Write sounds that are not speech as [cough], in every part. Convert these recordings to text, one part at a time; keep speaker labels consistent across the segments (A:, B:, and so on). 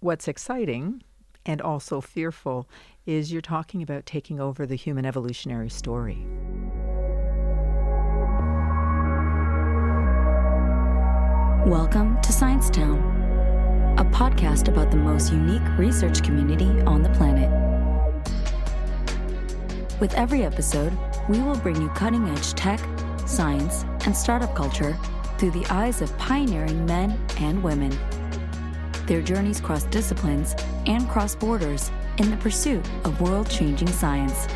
A: what's exciting and also fearful is you're talking about taking over the human evolutionary story.
B: Welcome to Science Town, a podcast about the most unique research community on the planet. With every episode, we will bring you cutting edge tech, science, and startup culture through the eyes of pioneering men and women. Their journeys cross disciplines and cross borders in the pursuit of world changing science.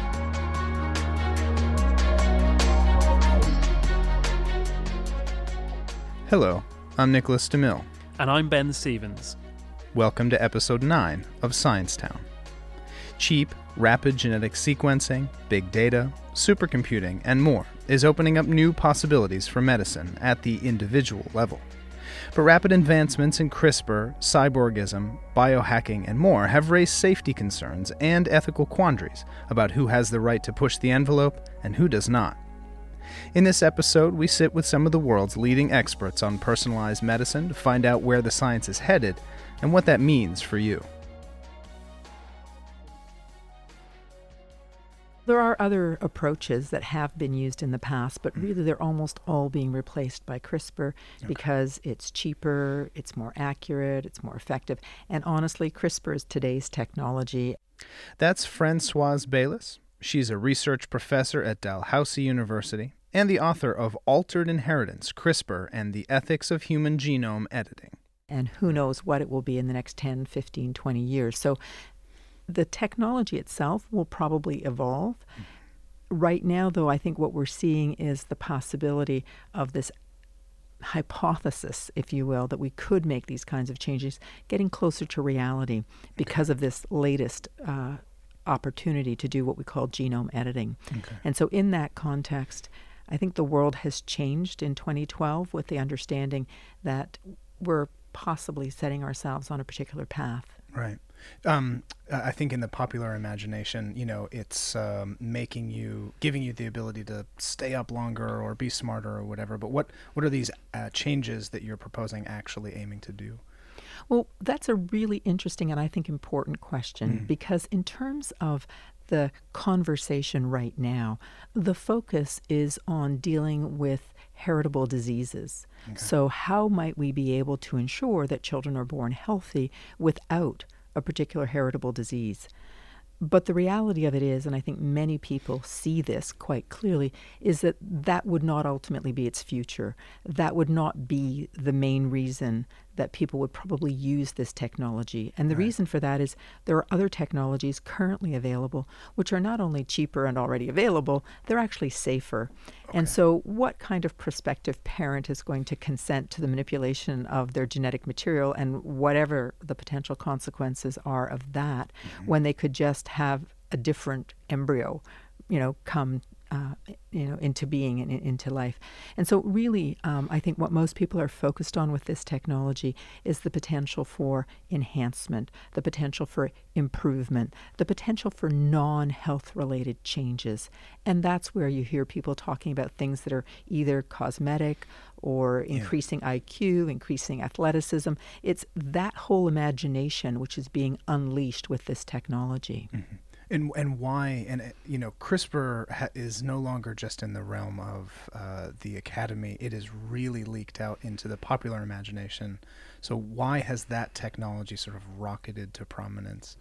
C: Hello, I'm Nicholas DeMille.
D: And I'm Ben Stevens.
C: Welcome to episode 9 of Science Town. Cheap, rapid genetic sequencing, big data, supercomputing, and more is opening up new possibilities for medicine at the individual level. But rapid advancements in CRISPR, cyborgism, biohacking, and more have raised safety concerns and ethical quandaries about who has the right to push the envelope and who does not. In this episode, we sit with some of the world's leading experts on personalized medicine to find out where the science is headed and what that means for you.
A: There are other approaches that have been used in the past, but really they're almost all being replaced by CRISPR okay. because it's cheaper, it's more accurate, it's more effective. And honestly, CRISPR is today's technology.
C: That's Francoise Baylis. She's a research professor at Dalhousie University and the author of Altered Inheritance CRISPR and the Ethics of Human Genome Editing.
A: And who knows what it will be in the next 10, 15, 20 years. So the technology itself will probably evolve. Right now, though, I think what we're seeing is the possibility of this hypothesis, if you will, that we could make these kinds of changes getting closer to reality because of this latest uh, opportunity to do what we call genome editing. Okay. And so, in that context, I think the world has changed in 2012 with the understanding that we're possibly setting ourselves on a particular path.
C: Right. Um, I think in the popular imagination, you know, it's um, making you, giving you the ability to stay up longer or be smarter or whatever. But what what are these uh, changes that you're proposing actually aiming to do?
A: Well, that's a really interesting and I think important question mm. because in terms of the conversation right now, the focus is on dealing with heritable diseases. Okay. So, how might we be able to ensure that children are born healthy without a particular heritable disease. But the reality of it is, and I think many people see this quite clearly, is that that would not ultimately be its future. That would not be the main reason that people would probably use this technology. And the right. reason for that is there are other technologies currently available which are not only cheaper and already available, they're actually safer. Okay. And so, what kind of prospective parent is going to consent to the manipulation of their genetic material and whatever the potential consequences are of that mm-hmm. when they could just have a different embryo, you know, come uh, you know, into being and into life. And so, really, um, I think what most people are focused on with this technology is the potential for enhancement, the potential for improvement, the potential for non health related changes. And that's where you hear people talking about things that are either cosmetic or increasing yeah. IQ, increasing athleticism. It's that whole imagination which is being unleashed with this technology.
C: Mm-hmm and and why and uh, you know CRISPR ha- is no longer just in the realm of uh, the academy. It is really leaked out into the popular imagination. So why has that technology sort of rocketed to prominence?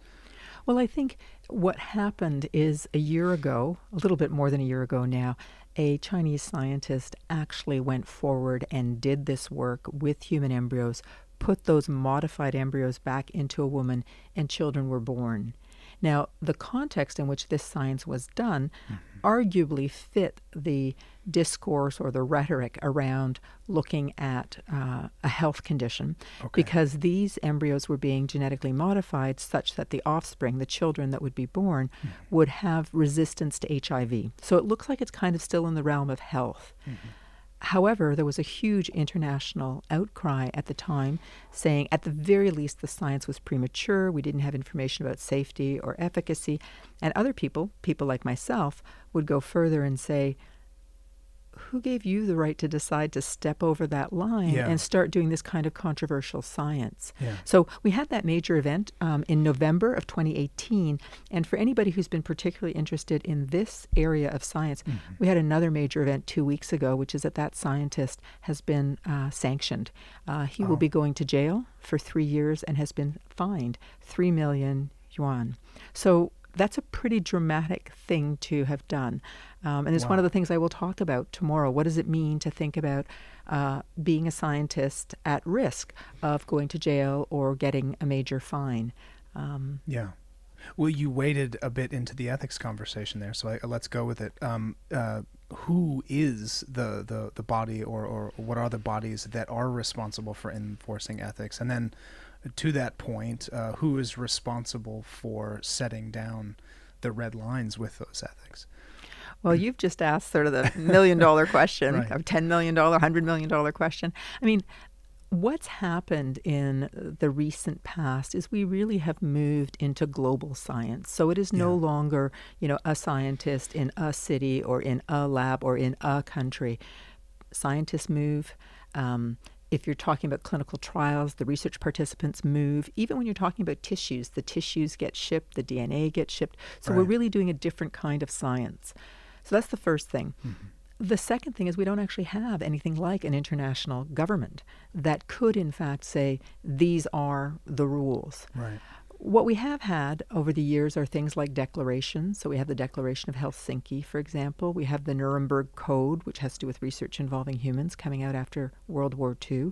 A: Well i think what happened is a year ago a little bit more than a year ago now a Chinese scientist actually went forward and did this work with human embryos, put those modified embryos back into a woman, and children were born. Now, the context in which this science was done mm-hmm. arguably fit the discourse or the rhetoric around looking at uh, a health condition okay. because these embryos were being genetically modified such that the offspring, the children that would be born, mm-hmm. would have resistance to HIV. So it looks like it's kind of still in the realm of health. Mm-hmm. However, there was a huge international outcry at the time saying, at the very least, the science was premature. We didn't have information about safety or efficacy. And other people, people like myself, would go further and say, who gave you the right to decide to step over that line
C: Yeah.
A: and start doing this kind of controversial science?
C: Yeah.
A: So we had that major event um, in November of 2018. And for anybody who's been particularly interested in this area of science,
C: Mm-hmm.
A: we had another major event two weeks ago, which is that that scientist has been uh, sanctioned. Uh, he
C: Oh.
A: will be going to jail for three years and has been fined 3 million yuan. So that's a pretty dramatic thing to have done. Um, and it's one of the things I will talk about tomorrow. What does it mean to think about uh, being a scientist at risk of going to jail or getting a major fine? Um,
C: Yeah. Well, you waded a bit into the ethics conversation there, so I, let's go with it. Um, uh, who is the, the, the body, or, or what are the bodies that are responsible for enforcing ethics? And then, to that point, uh, who is responsible for setting down the red lines with those ethics?
A: Well, you've just asked sort of the million dollar question, [laughs]
C: Right.
A: $10 million, $100 million question. I mean, what's happened in the recent past is we really have moved into global science. So it is no
C: Yeah.
A: longer, you know, a scientist in a city or in a lab or in a country. Scientists move. Um, if you're talking about clinical trials, the research participants move. Even when you're talking about tissues, the tissues get shipped, the DNA gets shipped. So we're really doing a different kind of science. So that's the first thing. Mm-hmm. The second thing is we don't actually have anything like an international government that could, in fact, say these are the rules.
C: Right.
A: What we have had over the years are things like declarations. So we have the Declaration of Helsinki, for example. We have the Nuremberg Code, which has to do with research involving humans, coming out after World War II.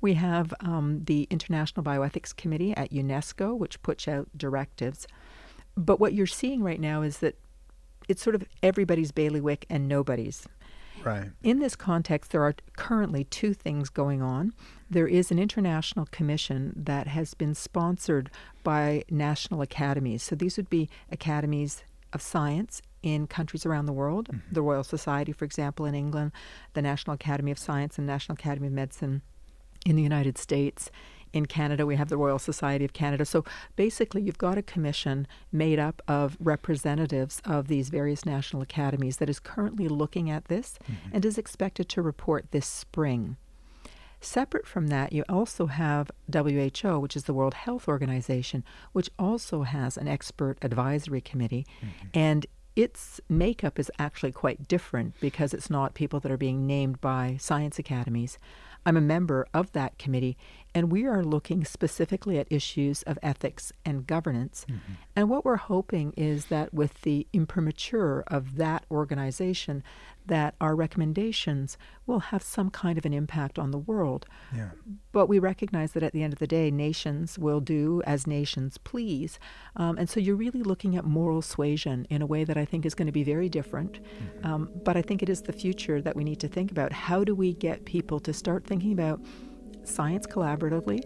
A: We have um, the International Bioethics Committee at UNESCO, which puts out directives. But what you're seeing right now is that it's sort of everybody's bailiwick and nobody's.
C: Right.
A: In this context, there are currently two things going on. There is an international commission that has been sponsored by national academies. So these would be academies of science in countries around the world. Mm-hmm. The Royal Society, for example, in England, the National Academy of Science and National Academy of Medicine in the United States. In Canada, we have the Royal Society of Canada. So basically, you've got a commission made up of representatives of these various national academies that is currently looking at this mm-hmm. and is expected to report this spring. Separate from that, you also have WHO, which is the World Health Organization, which also has an expert advisory committee. Mm-hmm. And its makeup is actually quite different because it's not people that are being named by science academies. I'm a member of that committee, and we are looking specifically at issues of ethics and governance. And what we're hoping is that with the imprimatur of that organization, that our recommendations will have some kind of an impact on the world.
C: Yeah.
A: But we recognize that at the end of the day, nations will do as nations please. Um, and so you're really looking at moral suasion in a way that I think is going to be very different. Um, but I think it is the future that we need to think about. How do we get people to start thinking about science collaboratively?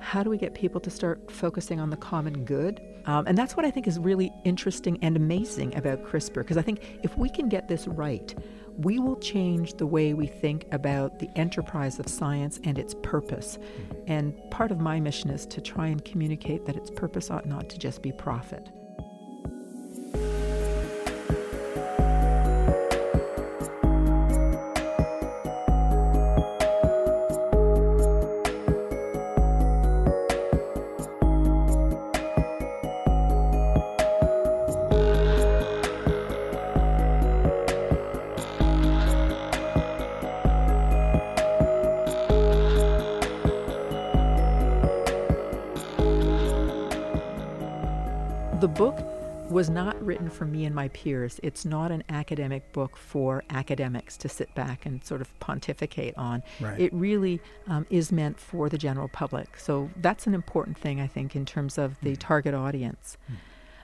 A: How do we get people to start focusing on the common good? Um, and that's what I think is really interesting and amazing about CRISPR, because I think if we can get this right, we will change the way we think about the enterprise of science and its purpose. And part of my mission is to try and communicate that its purpose ought not to just be profit. Was not written for me and my peers. It's not an academic book for academics to sit back and sort of pontificate on.
C: Right.
A: It really um, is meant for the general public. So that's an important thing, I think, in terms of the target audience.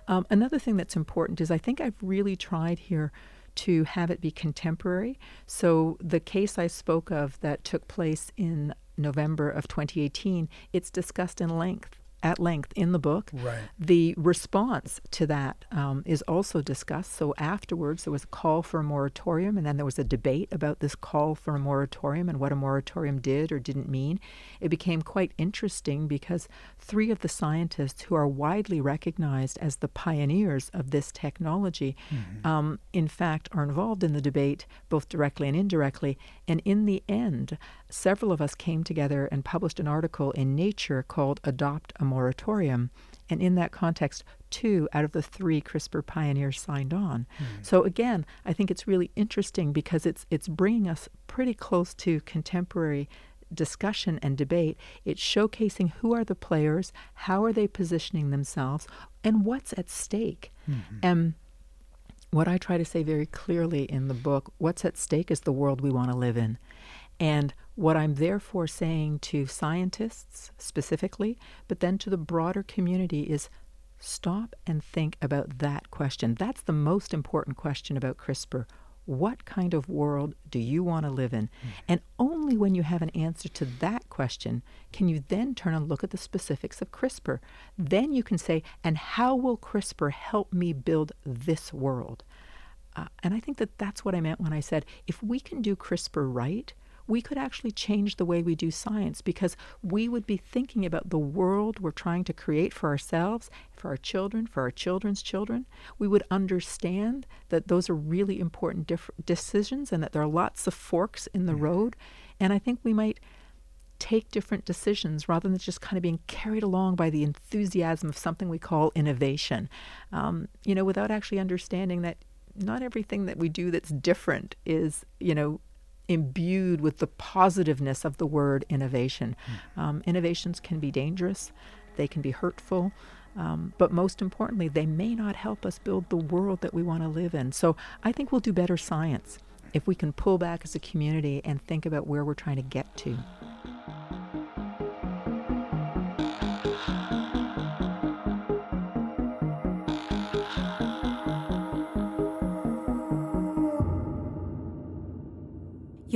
A: Um, another thing that's important is I think I've really tried here to have it be contemporary. So the case I spoke of that took place in November of 2018, it's discussed in length at length in the book.
E: Right.
A: The response to that um, is also discussed. So afterwards, there was a call for a moratorium, and then there was a debate about this call for a moratorium and what a moratorium did or didn't mean. It became quite interesting because three of the scientists who are widely recognized as the pioneers of this technology, mm-hmm. um, in fact, are involved in the debate both directly and indirectly. And in the end, several of us came together and published an article in Nature called Adopt a Moratorium. And in that context, two out of the three CRISPR pioneers signed on. Mm-hmm. So again, I think it's really interesting because it's it's bringing us pretty close to contemporary discussion and debate. It's showcasing who are the players, how are they positioning themselves, and what's at stake. Mm-hmm. And what I try to say very clearly in the book, what's at stake is the world we want to live in. And what I'm therefore saying to scientists specifically, but then to the broader community is stop and think about that question. That's the most important question about CRISPR. What kind of world do you want to live in? Mm. And only when you have an answer to that question can you then turn and look at the specifics of CRISPR. Then you can say, and how will CRISPR help me build this world? Uh, and I think that that's what I meant when I said if we can do CRISPR right, we could actually change the way we do science because we would be thinking about the world we're trying to create for ourselves, for our children, for our children's children. We would understand that those are really important dif- decisions and that there are lots of forks in the mm-hmm. road. And I think we might take different decisions rather than just kind of being carried along by the enthusiasm of something we call innovation, um, you know, without actually understanding that not everything that we do that's different is, you know, imbued with the positiveness of the word innovation. Mm. Um, innovations can be dangerous, they can be hurtful. Um, but most importantly, they may not help us build the world that we want to live in. So I think we'll do better science if we can pull back as a community and think about where we're trying to get to.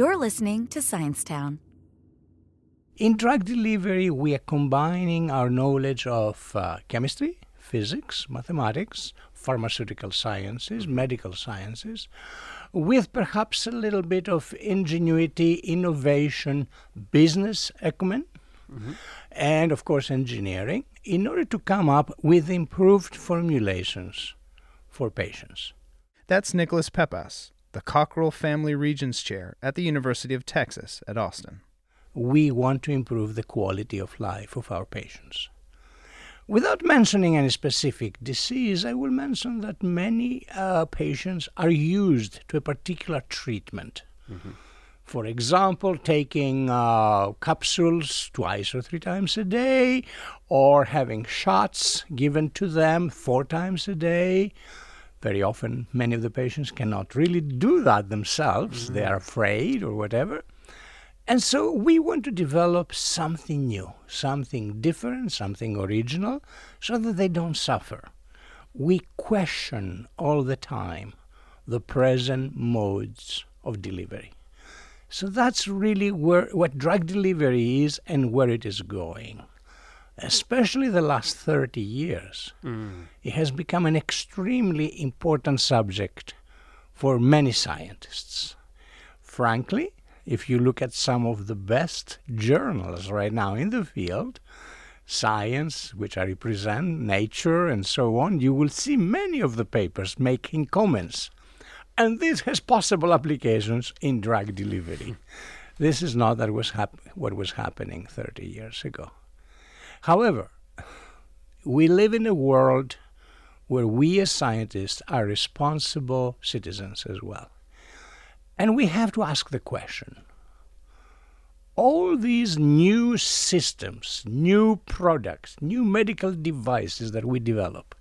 B: You're listening to Science-Town.
E: In drug delivery, we are combining our knowledge of uh, chemistry, physics, mathematics, pharmaceutical sciences, medical sciences, with perhaps a little bit of ingenuity, innovation, business acumen, mm-hmm. and of course engineering, in order to come up with improved formulations for patients.
C: That's Nicholas Peppas, the Cockrell Family Regents Chair at the University of Texas at Austin.
E: We want to improve the quality of life of our patients. Without mentioning any specific disease, I will mention that many uh, patients are used to a particular treatment. Mm-hmm. For example, taking uh, capsules twice or three times a day, or having shots given to them four times a day very often, many of the patients cannot really do that themselves. Mm-hmm. They are afraid or whatever. And so we want to develop something new, something different, something original, so that they don't suffer. We question all the time the present modes of delivery. So that's really where what drug delivery is and where it is going especially the last 30 years, mm. it has become an extremely important subject for many scientists. Frankly, if you look at some of the best journals right now in the field, science, which I represent, nature, and so on, you will see many of the papers making comments. And this has possible applications in drug delivery. [laughs] this is not that was hap- what was happening 30 years ago. However, we live in a world where we as scientists are responsible citizens as well. And we have to ask the question all these new systems, new products, new medical devices that we develop,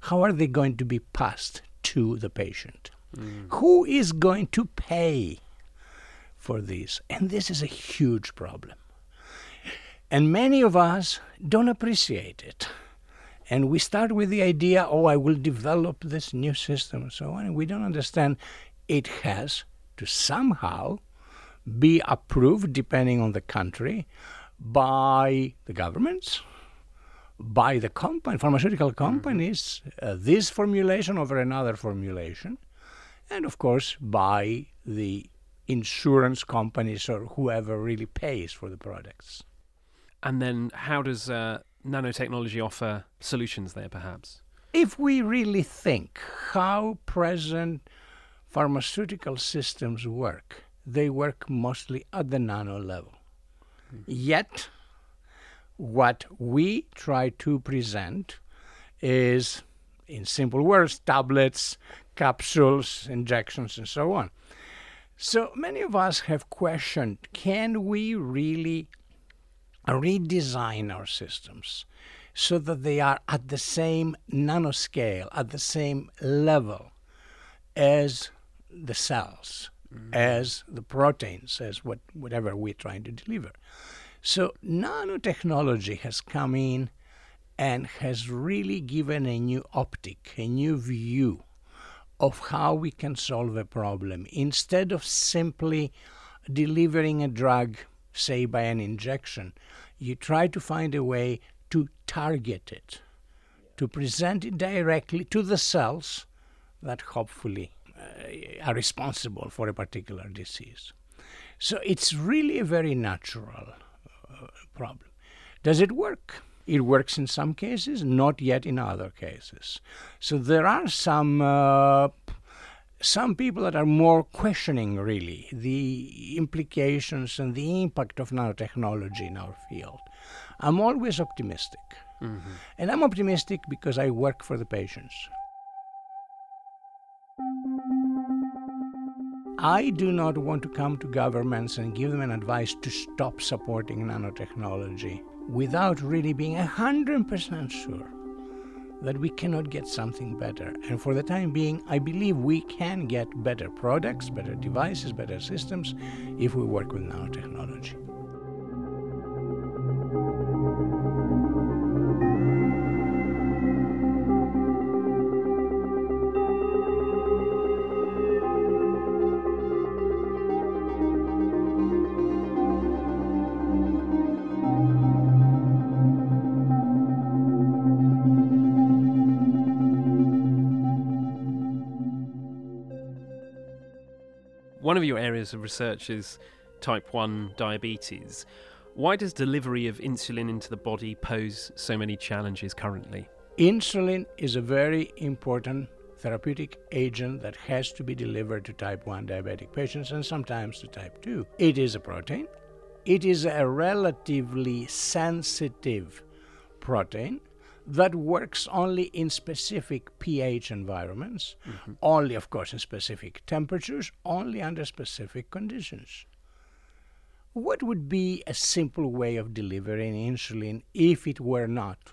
E: how are they going to be passed to the patient? Mm. Who is going to pay for this? And this is a huge problem. And many of us don't appreciate it. And we start with the idea, oh, I will develop this new system and so on. And we don't understand it has to somehow be approved, depending on the country, by the governments, by the company, pharmaceutical companies, uh, this formulation over another formulation, and of course by the insurance companies or whoever really pays for the products.
D: And then, how does uh, nanotechnology offer solutions there, perhaps?
E: If we really think how present pharmaceutical systems work, they work mostly at the nano level. Yet, what we try to present is, in simple words, tablets, capsules, injections, and so on. So many of us have questioned can we really redesign our systems so that they are at the same nanoscale, at the same level as the cells, mm-hmm. as the proteins, as what, whatever we're trying to deliver. So nanotechnology has come in and has really given a new optic, a new view of how we can solve a problem. Instead of simply delivering a drug, say by an injection, you try to find a way to target it, to present it directly to the cells that hopefully uh, are responsible for a particular disease. So it's really a very natural problem. Does it work? It works in some cases, not yet in other cases. So there are some uh, some people that are more questioning really the implications and the impact of nanotechnology in our field. I'm always optimistic. Mm-hmm. And I'm optimistic because I work for the patients. I do not want to come to governments and give them an advice to stop supporting nanotechnology without really being 100% sure that we cannot get something better. And for the time being, I believe we can get better products, better devices, better systems if we work with nanotechnology.
D: One of your areas of research is type 1 diabetes. Why does delivery of insulin into the body pose so many challenges currently?
E: Insulin is a very important therapeutic agent that has to be delivered to type 1 diabetic patients and sometimes to type 2. It is a protein. It is a relatively sensitive protein that works only in specific pH environments, mm-hmm. only, of course, in specific temperatures, only under specific conditions. What would be a simple way of delivering insulin if it were not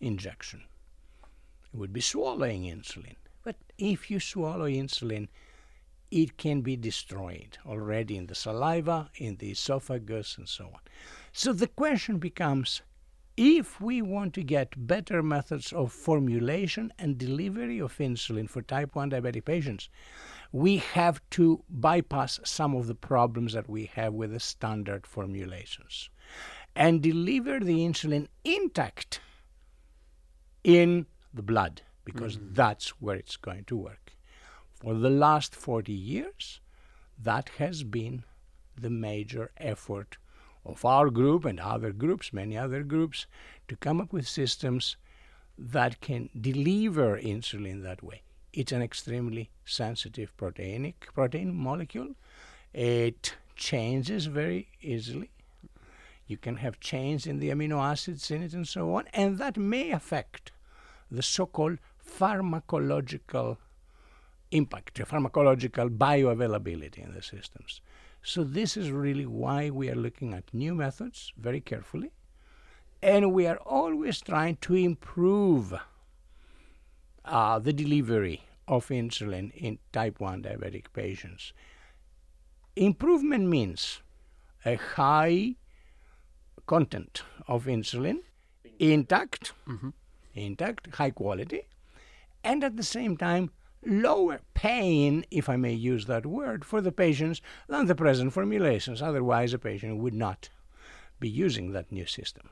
E: injection? It would be swallowing insulin. But if you swallow insulin, it can be destroyed already in the saliva, in the esophagus, and so on. So the question becomes if we want to get better methods of formulation and delivery of insulin for type 1 diabetic patients, we have to bypass some of the problems that we have with the standard formulations and deliver the insulin intact in the blood because mm-hmm. that's where it's going to work. For the last 40 years, that has been the major effort of our group and other groups, many other groups, to come up with systems that can deliver insulin that way. It's an extremely sensitive proteinic protein molecule. It changes very easily. You can have change in the amino acids in it and so on, and that may affect the so-called pharmacological impact, the pharmacological bioavailability in the systems. So this is really why we are looking at new methods very carefully. And we are always trying to improve uh, the delivery of insulin in type 1 diabetic patients. Improvement means a high content of insulin, intact, mm-hmm. intact, high quality, and at the same time lower pain, if I may use that word, for the patients than the present formulations. Otherwise, a patient would not be using that new system.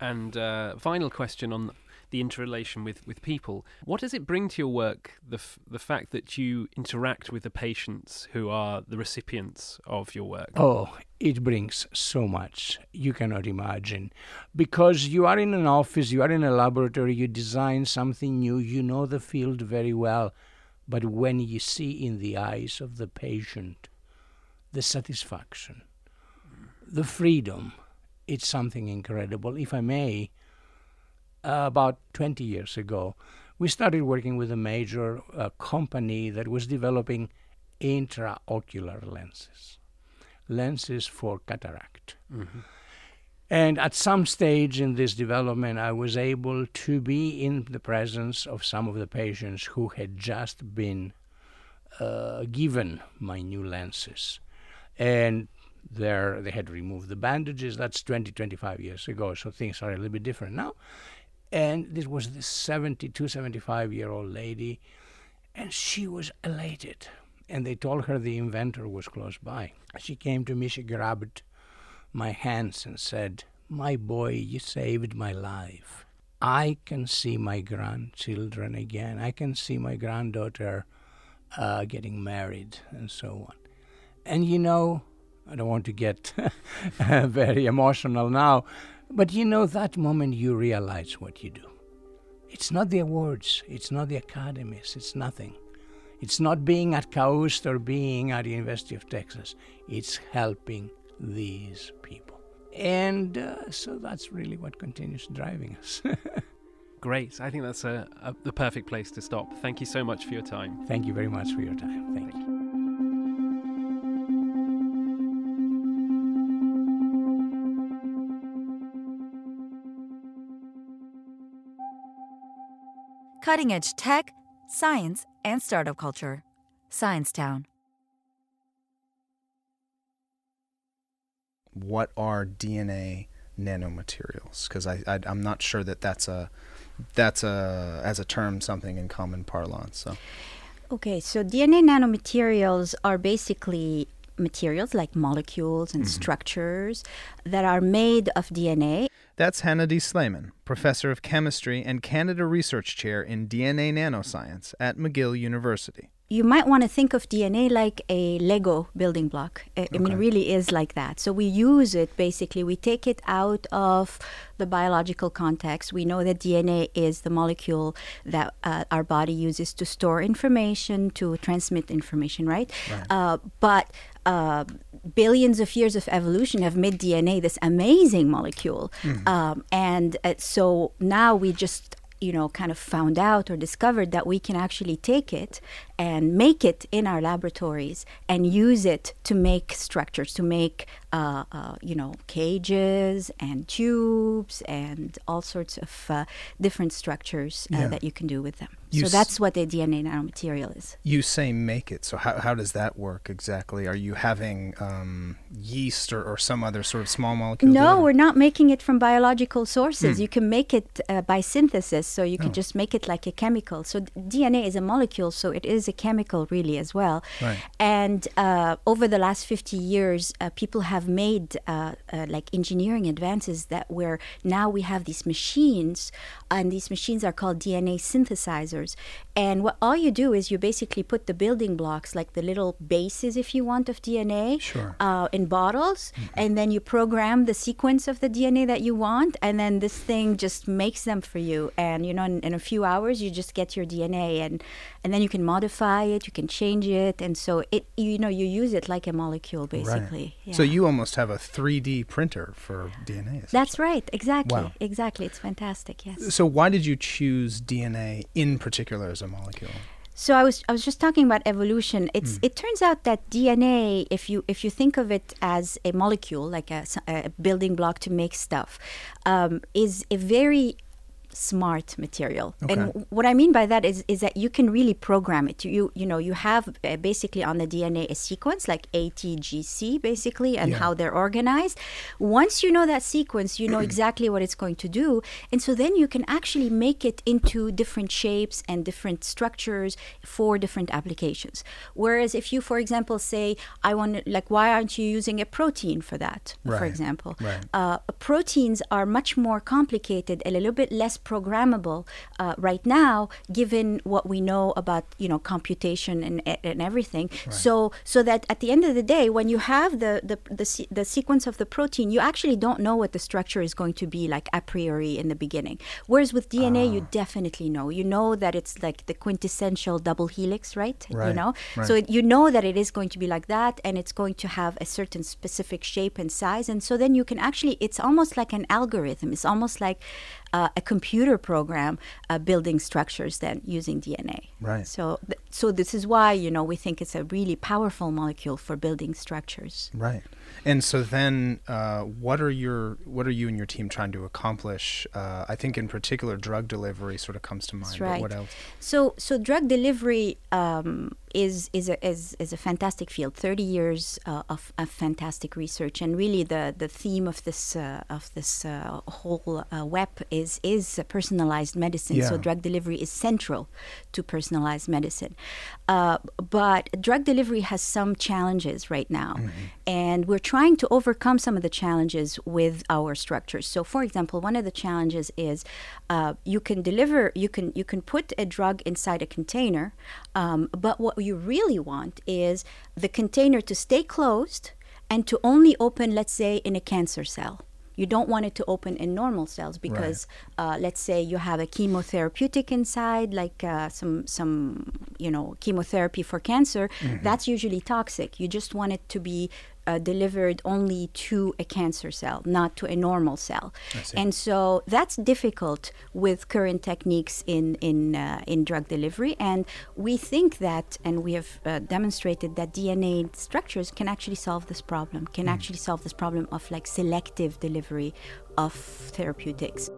D: And uh, final question on the interrelation with, with people. What does it bring to your work, the, f- the fact that you interact with the patients who are the recipients of your work?
E: Oh, it brings so much you cannot imagine. Because you are in an office, you are in a laboratory, you design something new, you know the field very well. But when you see in the eyes of the patient the satisfaction, the freedom, it's something incredible. If I may, uh, about 20 years ago, we started working with a major uh, company that was developing intraocular lenses, lenses for cataract. Mm-hmm. And at some stage in this development, I was able to be in the presence of some of the patients who had just been uh, given my new lenses. And there they had removed the bandages. That's 20, 25 years ago, so things are a little bit different now. And this was this 72, 75 year old lady, and she was elated. And they told her the inventor was close by. She came to me, she grabbed my hands and said, My boy, you saved my life. I can see my grandchildren again. I can see my granddaughter uh, getting married and so on. And you know, I don't want to get [laughs] very emotional now, but you know, that moment you realize what you do. It's not the awards, it's not the academies, it's nothing. It's not being at KAUST or being at the University of Texas. It's helping these people. And uh, so that's really what continues driving us. [laughs]
D: Great. I think that's a, a, the perfect place to stop. Thank you so much for your time.
E: Thank you very much for your time. Thank you.
B: cutting edge tech, science, and startup culture. Science Town.
C: What are DNA nanomaterials? Because I, I am not sure that that's a that's a as a term something in common parlance. So.
F: Okay, so DNA nanomaterials are basically materials like molecules and mm-hmm. structures that are made of DNA.
C: That's Hanadi Sleiman, professor of chemistry and Canada Research Chair in DNA Nanoscience at McGill University
F: you might want to think of DNA like a Lego building block. I, okay. I mean, it really is like that. So we use it basically, we take it out of the biological context. We know that DNA is the molecule that uh, our body uses to store information, to transmit information, right? right. Uh, but uh, billions of years of evolution have made DNA this amazing molecule. Mm-hmm. Um, and uh, so now we just you know, kind of found out or discovered that we can actually take it and make it in our laboratories and use it to make structures, to make, uh, uh, you know, cages and tubes and all sorts of uh, different structures uh, yeah. that you can do with them. You so that's what the DNA nanomaterial is.
C: You say make it. So how, how does that work exactly? Are you having um, yeast or, or some other sort of small molecule?
F: No, we're not making it from biological sources. Hmm. You can make it uh, by synthesis. So you can oh. just make it like a chemical. So DNA is a molecule, so it is a chemical really as well. Right. And uh, over the last 50 years, uh, people have made uh, uh, like engineering advances that where now we have these machines, and these machines are called DNA synthesizers and what all you do is you basically put the building blocks, like the little bases, if you want, of DNA,
C: sure.
F: uh, in bottles, mm-hmm. and then you program the sequence of the DNA that you want, and then this thing just makes them for you. And you know, in, in a few hours, you just get your DNA, and and then you can modify it, you can change it, and so it you know you use it like a molecule basically.
C: Right. Yeah. So you almost have a 3D printer for DNA.
F: That's right. Exactly. Wow. Exactly. It's fantastic. Yes.
C: So why did you choose DNA in particular as a molecule?
F: So I was I was just talking about evolution. It's mm. it turns out that DNA, if you if you think of it as a molecule, like a, a building block to make stuff, um, is a very smart material.
C: Okay.
F: And what I mean by that is is that you can really program it. You you know you have uh, basically on the DNA a sequence like ATGC basically and
C: Yeah.
F: how they're organized. Once you know that sequence, you know [clears throat] exactly what it's going to do, and so then you can actually make it into different shapes and different structures for different applications. Whereas if you, for example, say I want to, like why aren't you using a protein for that, for example?
C: Right.
F: uh, proteins are much more complicated, and a little bit less programmable uh, right now, given what we know about you know computation and and everything. So so that at the end of the day, when you have the the the, se- the sequence of the protein, you actually don't know what the structure is going to be like a priori in the beginning. Whereas with DNA, you definitely know. You know that it's like the quintessential double helix, right? You know,
C: right.
F: so it, you know that it is going to be like that, and it's going to have a certain specific shape and size, and so then you can actually. It's almost like an algorithm. It's almost like uh, a computer program uh, building structures then using DNA.
C: Right.
F: So, th- so this is why you know we think it's a really powerful molecule for building structures.
C: Right. And so then, uh, what are your what are you and your team trying to accomplish? Uh, I think in particular, drug delivery sort of comes to mind.
F: That's right.
C: what else?
F: So, so drug delivery um, is is a is, is a fantastic field. Thirty years uh, of, of fantastic research, and really the, the theme of this uh, of this uh, whole uh, web is is personalized medicine. So, drug delivery is central to personalized medicine. Uh, but drug delivery has some challenges right now, and we're trying to overcome some of the challenges with our structures. So, for example, one of the challenges is uh, you can deliver, you can you can put a drug inside a container, um, but what you really want is the container to stay closed and to only open, let's say, in a cancer cell. You don't want it to open in normal cells because, uh, let's say, you have a chemotherapeutic inside, like uh, some some you know chemotherapy for cancer. That's usually toxic. You just want it to be uh, delivered only to a cancer cell, not to a normal cell. And so that's difficult with current techniques in in uh, in drug delivery. And we think that, and we have uh, demonstrated that DNA structures can actually solve this problem. Can actually solve this problem of like selective delivery of therapeutics.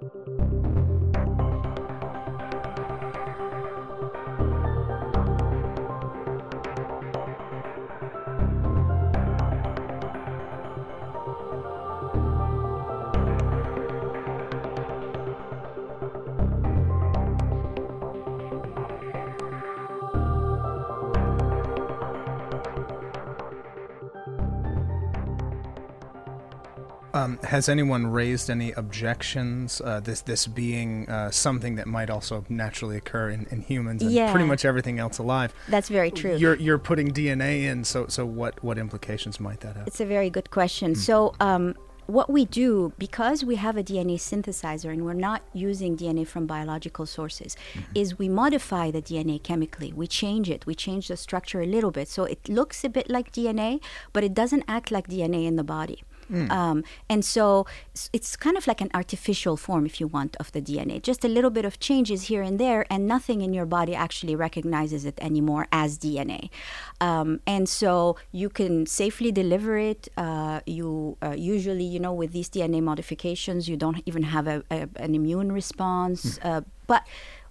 C: Um, has anyone raised any objections? Uh, this this being uh, something that might also naturally occur in, in humans and
F: Yeah.
C: pretty much everything else alive.
F: That's very true.
C: You're you're putting DNA in, so so what what implications might that have?
F: It's a very good question. So, um, what we do, because we have a DNA synthesizer and we're not using DNA from biological sources, is we modify the DNA chemically. We change it. We change the structure a little bit. So it looks a bit like DNA, but it doesn't act like DNA in the body. Um, and so it's kind of like an artificial form, if you want, of the DNA. Just a little bit of changes here and there, and nothing in your body actually recognizes it anymore as DNA. Um, and so you can safely deliver it. Uh, you uh, usually, you know, with these DNA modifications, you don't even have a, a, an immune response. Uh, but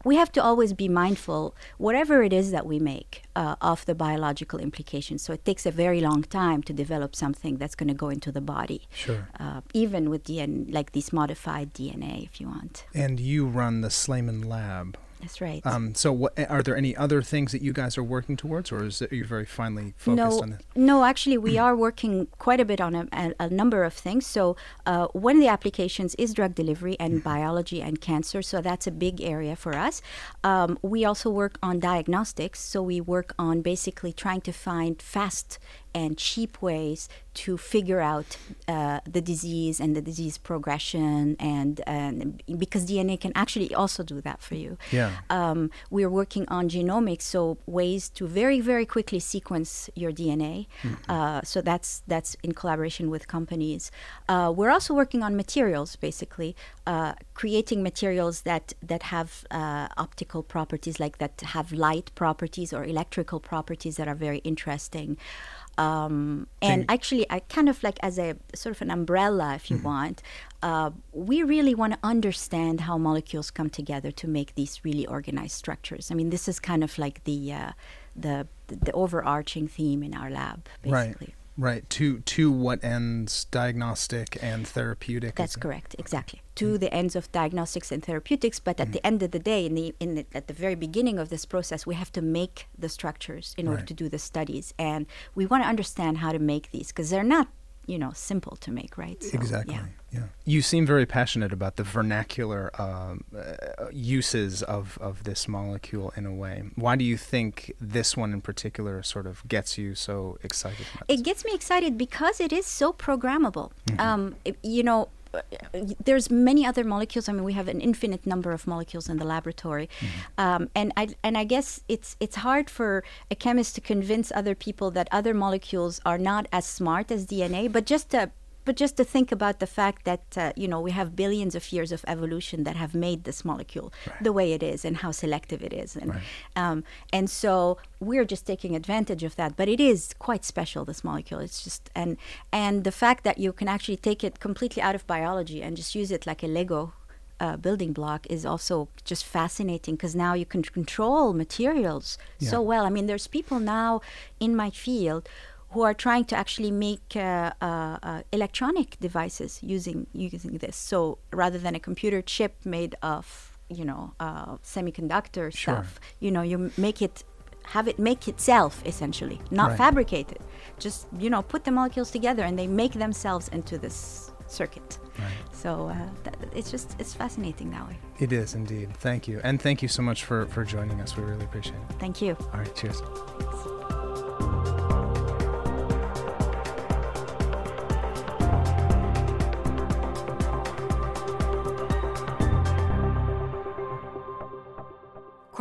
F: we have to always be mindful, whatever it is that we make, uh, of the biological implications. So it takes a very long time to develop something that's going to go into the body.
C: Sure.
F: Uh, even with DNA, like this modified DNA, if you want.
C: And you run the Sleiman Lab.
F: That's right.
C: Um, so, what are there any other things that you guys are working towards, or is it you're very finely focused
F: no,
C: on this?
F: no, actually, we are working quite a bit on a, a, a number of things. So, uh, one of the applications is drug delivery and biology and cancer. So, that's a big area for us. Um, we also work on diagnostics. So, we work on basically trying to find fast and cheap ways to figure out uh, the disease and the disease progression, and, and because DNA can actually also do that for you.
C: Yeah.
F: Um, we're working on genomics, so ways to very, very quickly sequence your DNA. Uh, so that's that's in collaboration with companies. Uh, we're also working on materials, basically uh, creating materials that that have uh, optical properties, like that have light properties or electrical properties that are very interesting. Um, and actually, I kind of like as a sort of an umbrella, if you
C: Mm-hmm.
F: want, uh, we really want to understand how molecules come together to make these really organized structures. I mean, this is kind of like the uh, the the overarching theme in our lab, basically.
C: Right. Right. To to what ends diagnostic and therapeutic?
F: That's correct, exactly. To mm. the ends of diagnostics and therapeutics, but at mm. the end of the day, in the in the, at the very beginning of this process, we have to make the structures in order to do the studies, and we want to understand how to make these because they're not, you know, simple to make, right? So,
C: exactly.
F: Yeah.
C: Yeah. You seem very passionate about the vernacular um, uh, uses of, of this molecule in a way. Why do you think this one in particular sort of gets you so excited
F: It gets me excited because it is so programmable.
C: Mm-hmm.
F: Um, you know, there's many other molecules. I mean, we have an infinite number of molecules in the laboratory,
C: Mm-hmm.
F: um, and I and I guess it's it's hard for a chemist to convince other people that other molecules are not as smart as DNA. But just to but just to think about the fact that uh, you know we have billions of years of evolution that have made this molecule the way it is and how selective it is, and um, and so we're just taking advantage of that. But it is quite special this molecule. It's just and and the fact that you can actually take it completely out of biology and just use it like a Lego uh, building block is also just fascinating because now you can control materials so well. I mean, there's people now in my field who are trying to actually make uh, uh, uh, electronic devices using using this. So rather than a computer chip made of you know uh, semiconductor
C: Sure.
F: stuff, you know, you make it have it make itself essentially, not
C: Right.
F: fabricate it. Just you know, put the molecules together and they make themselves into this circuit. So uh, that, it's just it's fascinating that way.
C: It is indeed. Thank you. And thank you so much for, for joining us. We really appreciate it.
F: Thank you.
C: All right. Cheers.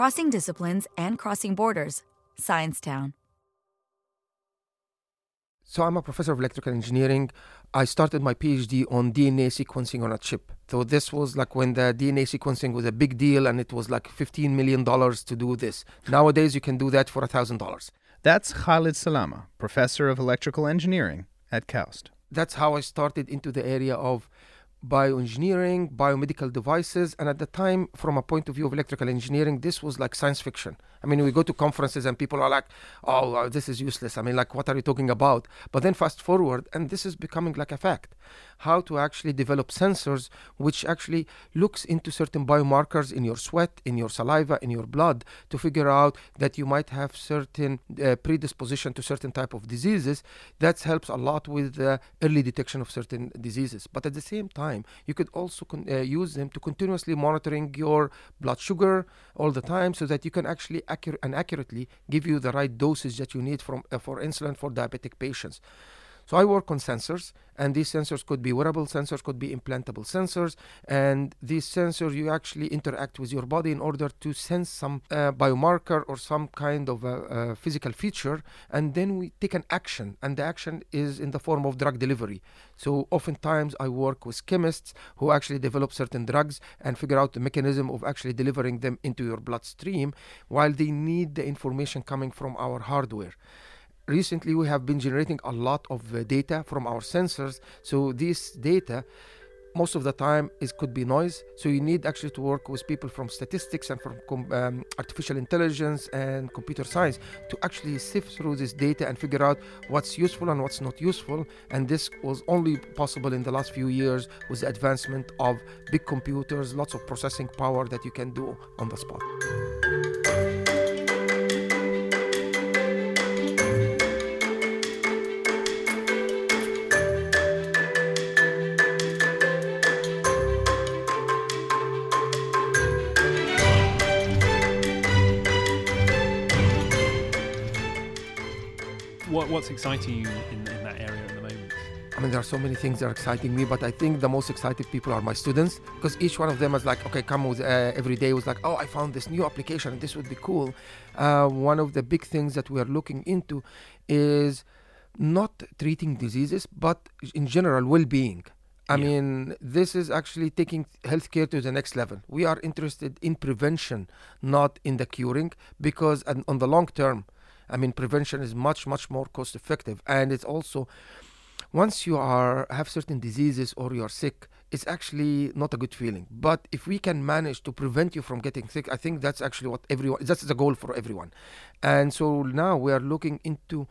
B: Crossing disciplines and crossing borders. Science Town.
G: So I'm a professor of electrical engineering. I started my PhD on DNA sequencing on a chip. So this was like when the DNA sequencing was a big deal and it was like 15 million dollars to do this. Nowadays you can do that for a thousand dollars.
C: That's Khalid Salama, professor of electrical engineering at KAUST.
G: That's how I started into the area of bioengineering, biomedical devices, and at the time, from a point of view of electrical engineering, this was like science fiction. I mean, we go to conferences and people are like, "Oh, uh, this is useless." I mean, like, what are you talking about? But then fast forward, and this is becoming like a fact. How to actually develop sensors which actually looks into certain biomarkers in your sweat, in your saliva, in your blood to figure out that you might have certain uh, predisposition to certain type of diseases. That helps a lot with the early detection of certain diseases. But at the same time, you could also con- uh, use them to continuously monitoring your blood sugar all the time, so that you can actually accurate and accurately give you the right dosage that you need from uh, for insulin for diabetic patients. So I work on sensors, and these sensors could be wearable sensors, could be implantable sensors, and these sensors you actually interact with your body in order to sense some uh, biomarker or some kind of a, a physical feature, and then we take an action, and the action is in the form of drug delivery. So oftentimes I work with chemists who actually develop certain drugs and figure out the mechanism of actually delivering them into your bloodstream, while they need the information coming from our hardware recently we have been generating a lot of uh, data from our sensors. So this data most of the time is could be noise. So you need actually to work with people from statistics and from um, artificial intelligence and computer science to actually sift through this data and figure out what's useful and what's not useful. And this was only possible in the last few years with the advancement of big computers lots of processing power that you can do on the spot
D: What, what's exciting you in, in that area at the moment?
G: I mean, there are so many things that are exciting me, but I think the most excited people are my students because each one of them is like, okay, come with uh, every day was like, oh, I found this new application and this would be cool. Uh, one of the big things that we are looking into is not treating diseases, but in general, well being. I
D: Yeah.
G: mean, this is actually taking healthcare to the next level. We are interested in prevention, not in the curing, because on the long term, I mean, prevention is much, much more cost effective. And it's also, once you are have certain diseases or you're sick, it's actually not a good feeling. But if we can manage to prevent you from getting sick, I think that's actually what everyone, that's the goal for everyone. And so now we are looking into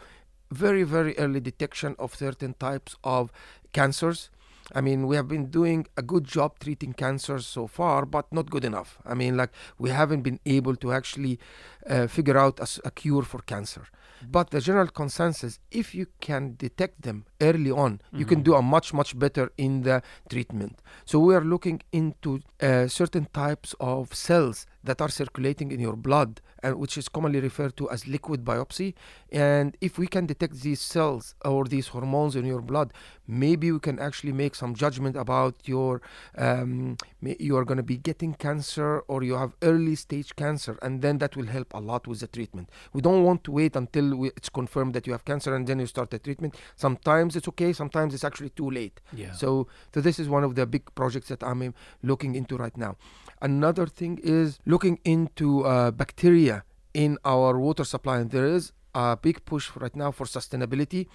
G: very, very early detection of certain types of cancers. I mean, we have been doing a good job treating cancers so far, but not good enough. I mean, like, we haven't been able to actually uh, figure out a, a, cure for cancer. But the general consensus, if you can detect them early on, mm-hmm. you can do a much, much better in the treatment. So we are looking into uh, certain types of cells that are circulating in your blood, and which is commonly referred to as liquid biopsy. And if we can detect these cells or these hormones in your blood, maybe we can actually make some judgment about your um, you are going to be getting cancer or you have early stage cancer, and then that will help a lot with the treatment. We don't want to wait until we, it's confirmed that you have cancer and then you start the treatment. Sometimes it's okay, sometimes it's actually too late.
D: Yeah.
G: So, so this is one of the big projects that I'm looking into right now. Another thing is looking into uh, bacteria in our water supply. And there is a big push right now for sustainability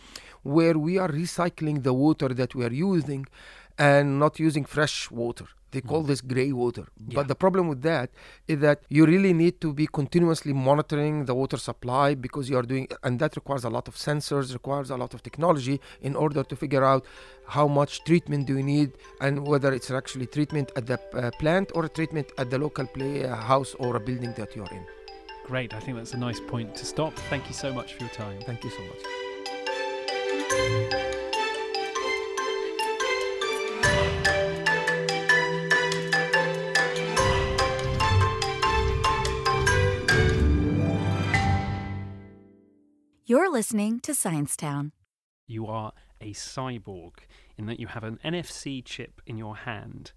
G: where we are recycling the water that we are using and not using fresh water. They call mm. this gray water. Yeah. But the problem with that is that you really need to be continuously monitoring the water supply because you are doing, and that requires a lot of sensors, requires a lot of technology in order to figure out how much treatment do you need and whether it's actually treatment at the uh, plant or a treatment at the local play uh, house or a building that you're in.
D: Great. I think that's a nice point to stop. Thank you so much for your time.
G: Thank you so much.
B: You're listening to Sciencetown.
D: You are a cyborg in that you have an NFC chip in your hand.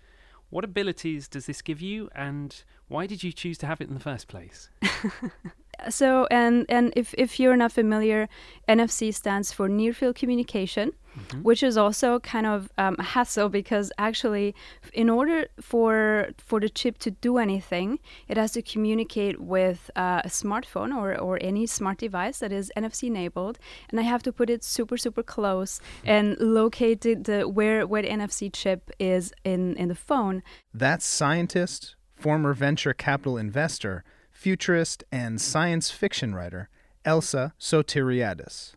D: What abilities does this give you, and why did you choose to have it in the first place? [laughs]
H: so and and if if you're not familiar, NFC stands for near field communication, mm-hmm. which is also kind of um, a hassle because actually, in order for for the chip to do anything, it has to communicate with uh, a smartphone or or any smart device that is NFC enabled, and I have to put it super super close and locate the where where the NFC chip is in in the phone.
C: That's scientist, former venture capital investor futurist, and science fiction writer Elsa Sotiriadis.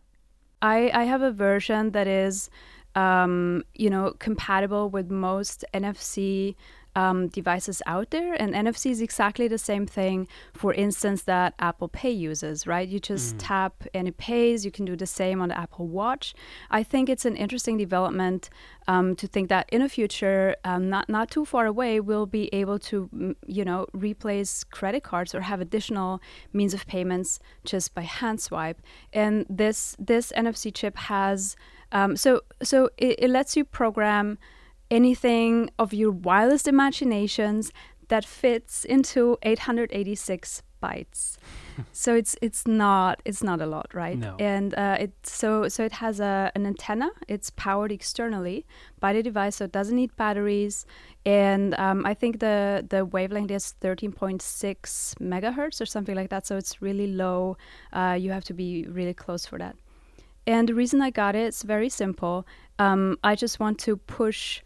H: I, I have a version that is, um, you know, compatible with most NFC um, devices out there. And NFC is exactly the same thing, for instance, that Apple Pay uses, right? You just mm. tap and it pays. You can do the same on the Apple Watch. I think it's an interesting development um, to think that in the future, um, not not too far away, we'll be able to, you know, replace credit cards or have additional means of payments just by hand swipe. And this this NFC chip has um, so so it, it lets you program anything of your wildest imaginations that fits into 886 bytes. [laughs] so it's it's not it's not a lot, right?
D: No.
H: And uh, it so so it has a an antenna. It's powered externally by the device, so it doesn't need batteries. And um, I think the the wavelength is 13.6 megahertz or something like that. So it's really low. Uh, you have to be really close for that. And the reason I got it is very simple. Um, I just want to push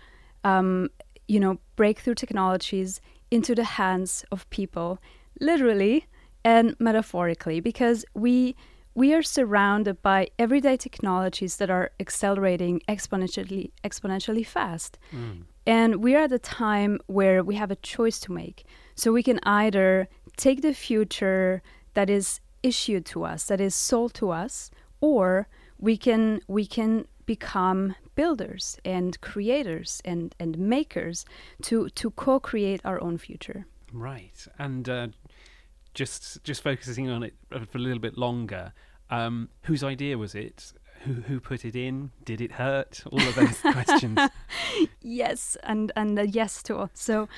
H: um, you know, breakthrough technologies into the hands of people, literally and metaphorically, because we we are surrounded by everyday technologies that are accelerating exponentially exponentially fast. Mm. And we are at a time where we have a choice to make. So we can either take the future that is issued to us, that is sold to us, or we can we can become builders and creators and, and makers to, to co create our own future.
D: Right. And uh, just just focusing on it for a little bit longer, um, whose idea was it? Who, who put it in? Did it hurt? All of those [laughs] questions.
H: Yes, and and a yes to all. So,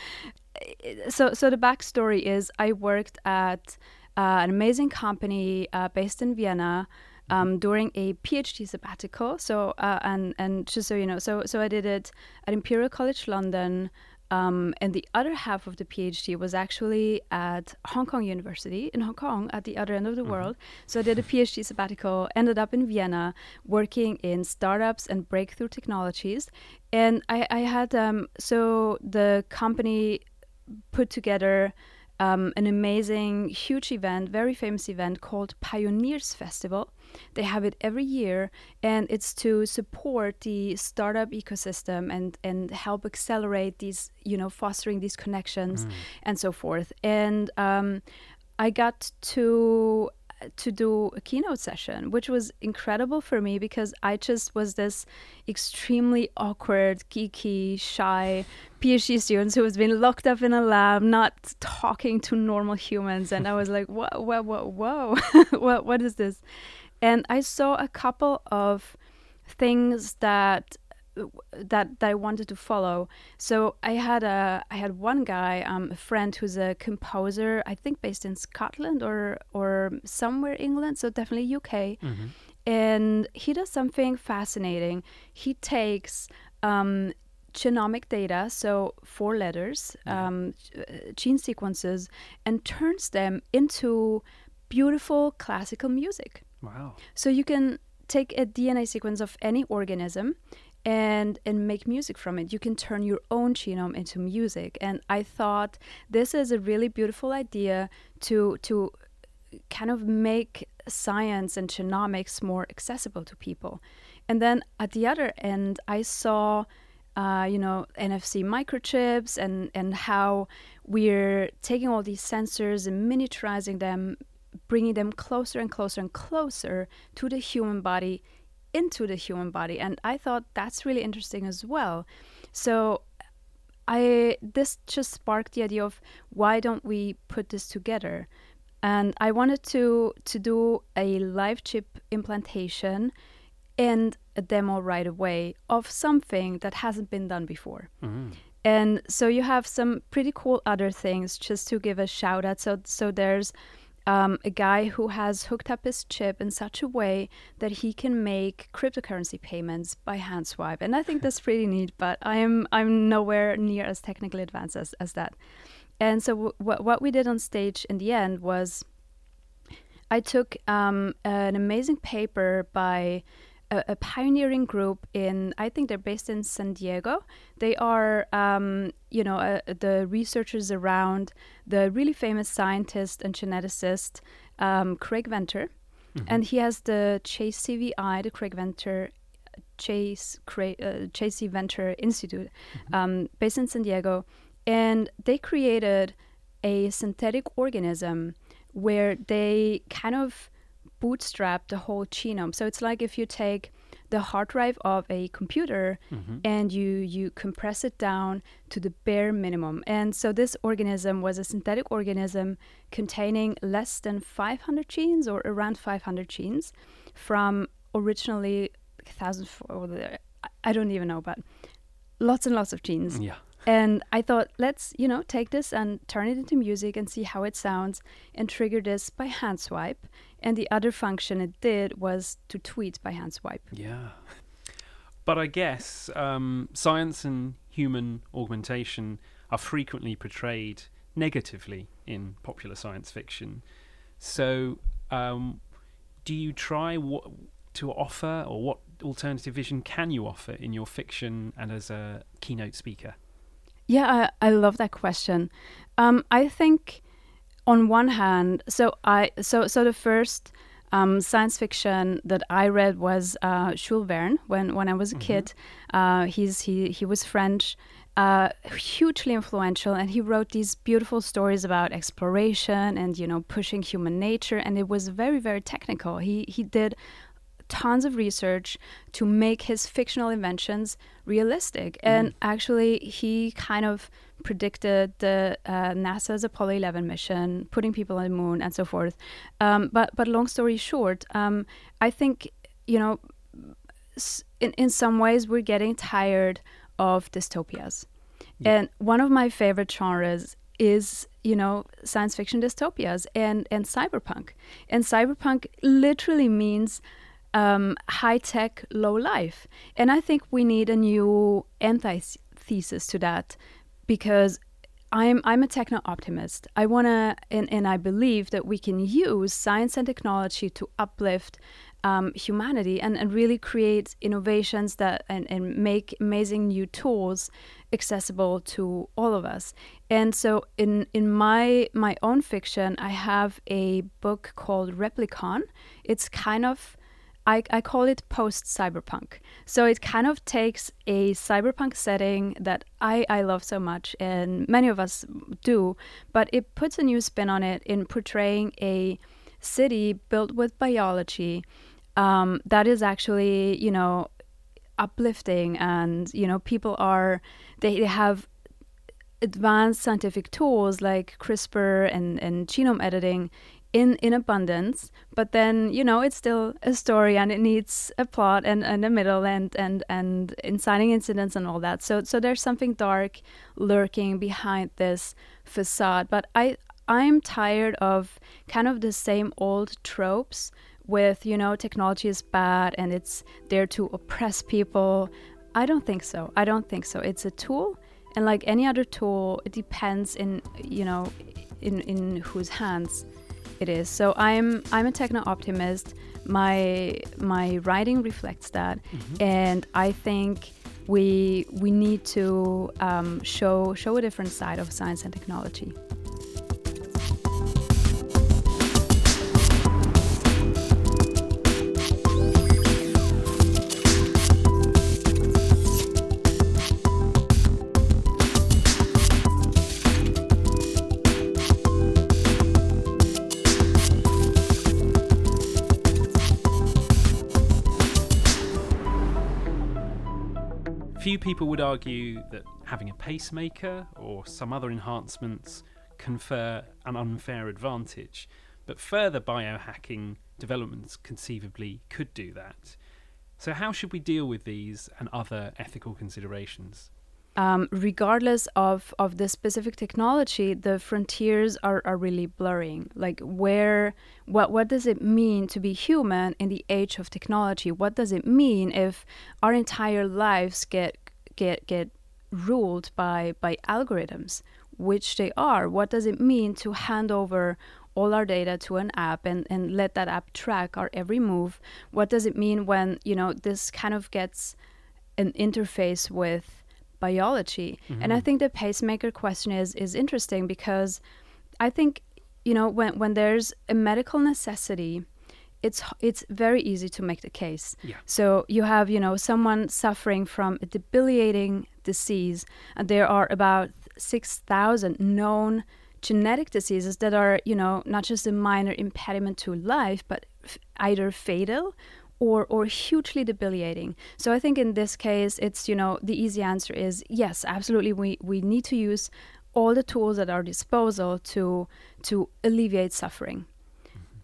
H: so so the backstory is I worked at uh, an amazing company uh, based in Vienna um, during a PhD sabbatical. So uh, and and just so you know, so so I did it at Imperial College London. Um, and the other half of the PhD was actually at Hong Kong University in Hong Kong at the other end of the mm-hmm. world. So I did a PhD sabbatical, ended up in Vienna working in startups and breakthrough technologies. And I, I had, um, so the company put together um, an amazing, huge event, very famous event called Pioneers Festival. They have it every year, and it's to support the startup ecosystem and and help accelerate these, you know, fostering these connections mm. and so forth. And um, I got to to do a keynote session, which was incredible for me because I just was this extremely awkward, geeky, shy PhD student who has been locked up in a lab, not talking to normal humans. And I was like, whoa, whoa, whoa, whoa, [laughs] what, what is this? And I saw a couple of things that that that I wanted to follow. So I had a I had one guy, um, a friend who's a composer, I think based in Scotland or or somewhere England, so definitely UK. Mm-hmm. And he does something fascinating. He takes um, genomic data, so four letters, um, gene sequences, and turns them into beautiful classical music.
D: Wow.
H: So you can take a DNA sequence of any organism and and make music from it. You can turn your own genome into music. And I thought this is a really beautiful idea to to kind of make science and genomics more accessible to people. And then at the other end, I saw, uh, you know, NFC microchips and and how we're taking all these sensors and miniaturizing them, bringing them closer and closer and closer to the human body into the human body. And i thought that's really interesting as well. So i this just sparked the idea of why don't we put this together? And i wanted to to do a live chip implantation and a demo right away of something that hasn't been done before. Mm-hmm. and so you have some pretty cool other things just to give a shout out so so there's um, a guy who has hooked up his chip in such a way that he can make cryptocurrency payments by hand swipe, and I think that's pretty neat. But I'm I'm nowhere near as technically advanced as, as that. And so w- what we did on stage in the end was I took um, an amazing paper by a, a, pioneering group in I think they're based in San Diego. They are um, you know uh, the researchers around the really famous scientist and geneticist um, Craig Venter, mm-hmm. and he has the JCVI, the Craig Venter Chase Cra- uh, Chase Venter Institute, mm-hmm. um, based in San Diego, and they created a synthetic organism where they kind of bootstrap the whole genome. So it's like if you take the hard drive of a computer mm-hmm. and you you compress it down to the bare minimum. And so this organism was a synthetic organism containing less than 500 genes or around 500 genes from originally thousands I don't even know but lots and lots of genes.
D: Yeah.
H: And I thought, let's, you know, take this and turn it into music and see how it sounds and trigger this by hand swipe. And the other function it did was to tweet by hand swipe.
D: Yeah. But I guess um, science and human augmentation are frequently portrayed negatively in popular science fiction. So, um, do you try what to offer, or what alternative vision can you offer in your fiction and as a keynote speaker?
H: Yeah, I, I love that question. Um, I think on one hand, so I so so the first um, science fiction that I read was uh, Jules Verne when when I was a mm-hmm. kid. Uh, he's he he was French, uh, hugely influential, and he wrote these beautiful stories about exploration and you know pushing human nature, and it was very very technical. He he did tons of research to make his fictional inventions realistic. Mm. And actually, he kind of predicted the uh, NASA's Apollo 11 mission, putting people on the moon, and so forth. Um, but but long story short, um, I think you know, in in some ways, we're getting tired of dystopias. Yeah. And one of my favorite genres is you know science fiction dystopias and and cyberpunk and cyberpunk literally means um, high tech, low life. And I think we need a new antithesis to that because I'm I'm a techno optimist. I wanna and, and I believe that we can use science and technology to uplift um, humanity and, and really create innovations that and, and make amazing new tools accessible to all of us. And so in in my my own fiction, I have a book called Replicon. It's kind of I, I call it post cyberpunk. So it kind of takes a cyberpunk setting that I, I love so much, and many of us do, but it puts a new spin on it in portraying a city built with biology um, that is actually, you know, uplifting and, you know, people are, they, they have advanced scientific tools like CRISPR and, and genome editing in in abundance but then you know it's still a story and it needs a plot and, and a middle and and and inciting incidents and all that. So so there's something dark lurking behind this facade but i i'm tired of kind of the same old tropes with you know technology is bad and it's there to oppress people. I don't think so. I don't think so. It's a tool and like any other tool it depends in you know in in whose hands it is. So I'm I'm a techno optimist. My my writing reflects that, mm-hmm. and I think we we need to um, show show a different side of science and technology.
D: People would argue that having a pacemaker or some other enhancements confer an unfair advantage, but further biohacking developments conceivably could do that. So, how should we deal with these and other ethical considerations?
H: Um, regardless of, of the specific technology, the frontiers are, are really blurring. Like where, what what does it mean to be human in the age of technology? What does it mean if our entire lives get get get ruled by by algorithms, which they are. What does it mean to hand over all our data to an app and, and let that app track our every move? What does it mean when, you know, this kind of gets an interface with biology? Mm-hmm. And I think the pacemaker question is is interesting because I think, you know, when when there's a medical necessity, it's it's very easy to make the case.
D: Yeah.
H: So you have you know someone suffering from a debilitating disease, and there are about six thousand known genetic diseases that are you know not just a minor impediment to life, but f- either fatal or or hugely debilitating. So I think in this case, it's you know the easy answer is yes, absolutely. We we need to use all the tools at our disposal to to alleviate suffering. Mm-hmm.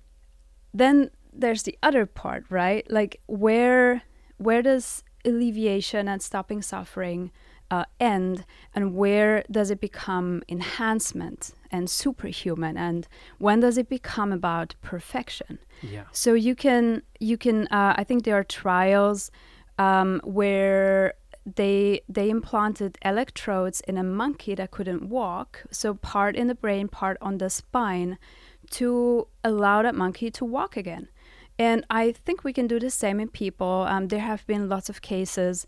H: Then there's the other part, right? Like where where does alleviation and stopping suffering uh, end, and where does it become enhancement and superhuman, and when does it become about perfection?
D: Yeah.
H: So you can you can uh, I think there are trials um, where they they implanted electrodes in a monkey that couldn't walk, so part in the brain, part on the spine, to allow that monkey to walk again. And I think we can do the same in people. Um, there have been lots of cases.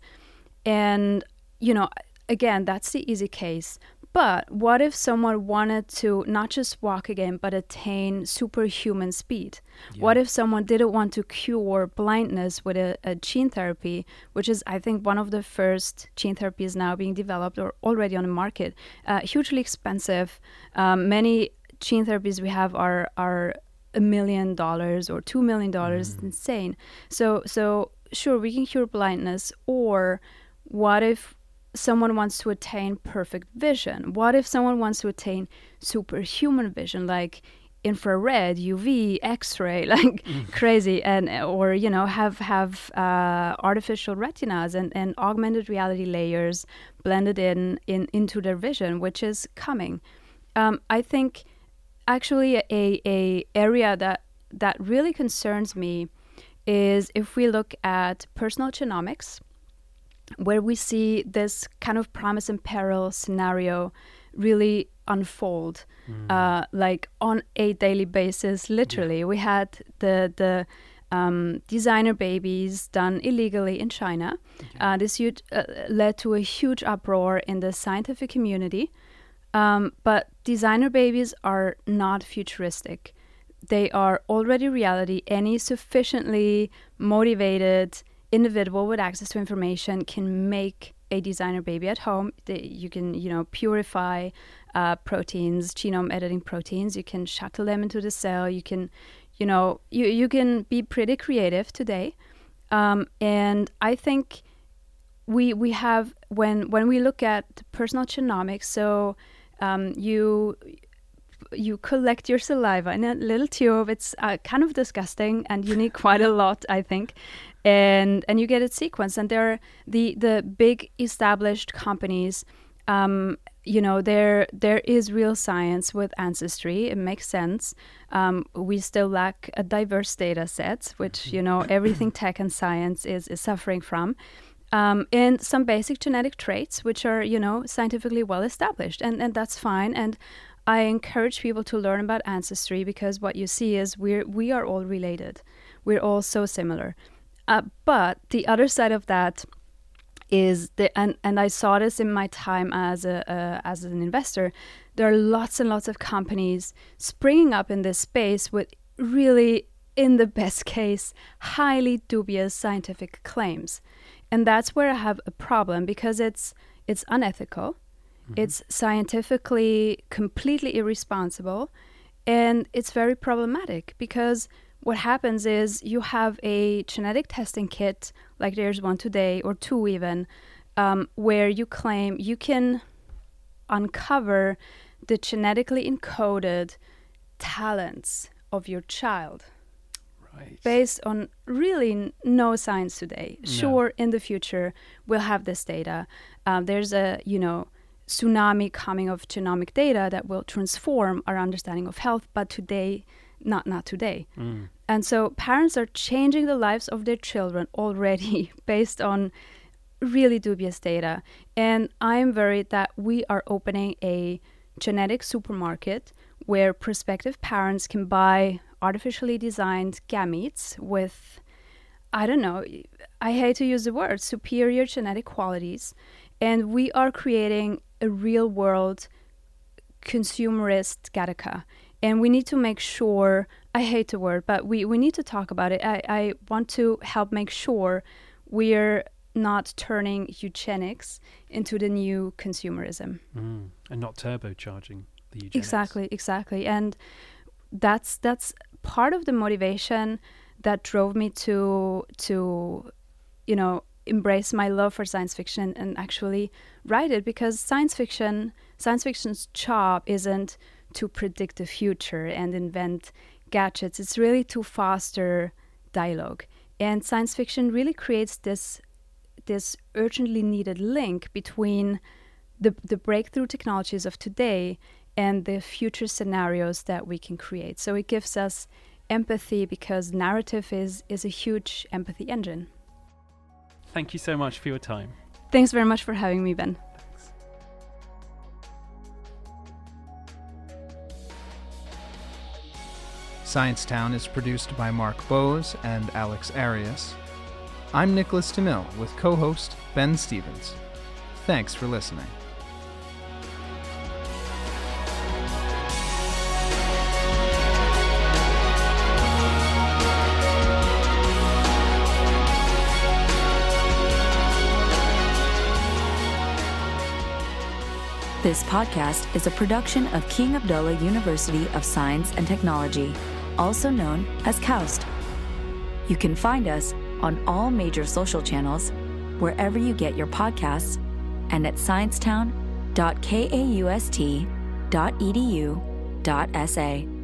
H: And, you know, again, that's the easy case. But what if someone wanted to not just walk again, but attain superhuman speed? Yeah. What if someone didn't want to cure blindness with a, a, gene therapy, which is, I think, one of the first gene therapies now being developed or already on the market? Uh, hugely expensive. Um, many gene therapies we have are are a million dollars or two million dollars mm. is insane. So so sure we can cure blindness or what if someone wants to attain perfect vision? What if someone wants to attain superhuman vision like infrared, UV, X-ray, [laughs] like mm. crazy, and or you know have have uh, artificial retinas and, and augmented reality layers blended in, in into their vision, which is coming. Um, I think actually a, a area that that really concerns me is if we look at personal genomics where we see this kind of promise and peril scenario really unfold mm. uh, like on a daily basis literally yeah. we had the the um, designer babies done illegally in China. Okay. Uh, this huge, uh, led to a huge uproar in the scientific community. Um, but designer babies are not futuristic. They are already reality. Any sufficiently motivated individual with access to information can make a designer baby at home. You can, you know, purify uh, proteins, genome editing proteins. You can shuttle them into the cell. You can, you know, you, you can be pretty creative today. Um, and I think we we have when when we look at personal genomics, so um, you you collect your saliva in a little tube. It's uh, kind of disgusting, and you need quite a lot, I think. And and you get it sequenced, and there are the the big established companies um, you know there there is real science with ancestry it makes sense um, we still lack a diverse data set which you know everything [coughs] tech and science is is suffering from um, and some basic genetic traits which are you know scientifically well established and and that's fine. And I encourage people to learn about ancestry because what you see is we're we are all related. We're all so similar. Uh, but the other side of that is the and and I saw this in my time as a uh, as an investor. There are lots and lots of companies springing up in this space with really, in the best case, highly dubious scientific claims, and that's where I have a problem because it's it's unethical, mm-hmm. it's scientifically completely irresponsible, and it's very problematic because what happens is you have a genetic testing kit, like there's one today or two even, um, where you claim you can uncover the genetically encoded talents of your child.
D: Right.
H: Based on really no science today. No. Sure, in the future we'll have this data. Um, there's a you know tsunami coming of genomic data that will transform our understanding of health, but today not not today. Mm. And so parents are changing the lives of their children already [laughs] based on really dubious data. And I am worried that we are opening a genetic supermarket where prospective parents can buy artificially designed gametes with I don't know, I hate to use the word superior genetic qualities. And we are creating a real world consumerist Gattaca. And we need to make sure i hate the word but we, we need to talk about it. I, I want to help make sure we're not turning eugenics into the new consumerism.
D: Mm, and not turbocharging the eugenics
H: exactly exactly and that's that's part of the motivation that drove me to to you know embrace my love for science fiction and actually write it because science fiction science fiction's job isn't to predict the future and invent gadgets. It's really to foster dialogue. And science fiction really creates this this urgently needed link between the, the breakthrough technologies of today and the future scenarios that we can create. So it gives us empathy because narrative is, is a huge empathy engine.
D: Thank you so much for your time.
H: Thanks very much for having me, Ben.
C: thanks Sciencetown is produced by Mark Bose and Alex Arias. I'm Nicholas DeMille with co host Ben Stevens. Thanks for listening.
B: This podcast is a production of King Abdullah University of Science and Technology also known as KAUST. You can find us on all major social channels, wherever you get your podcasts, and at sciencetown.kaust.edu.sa.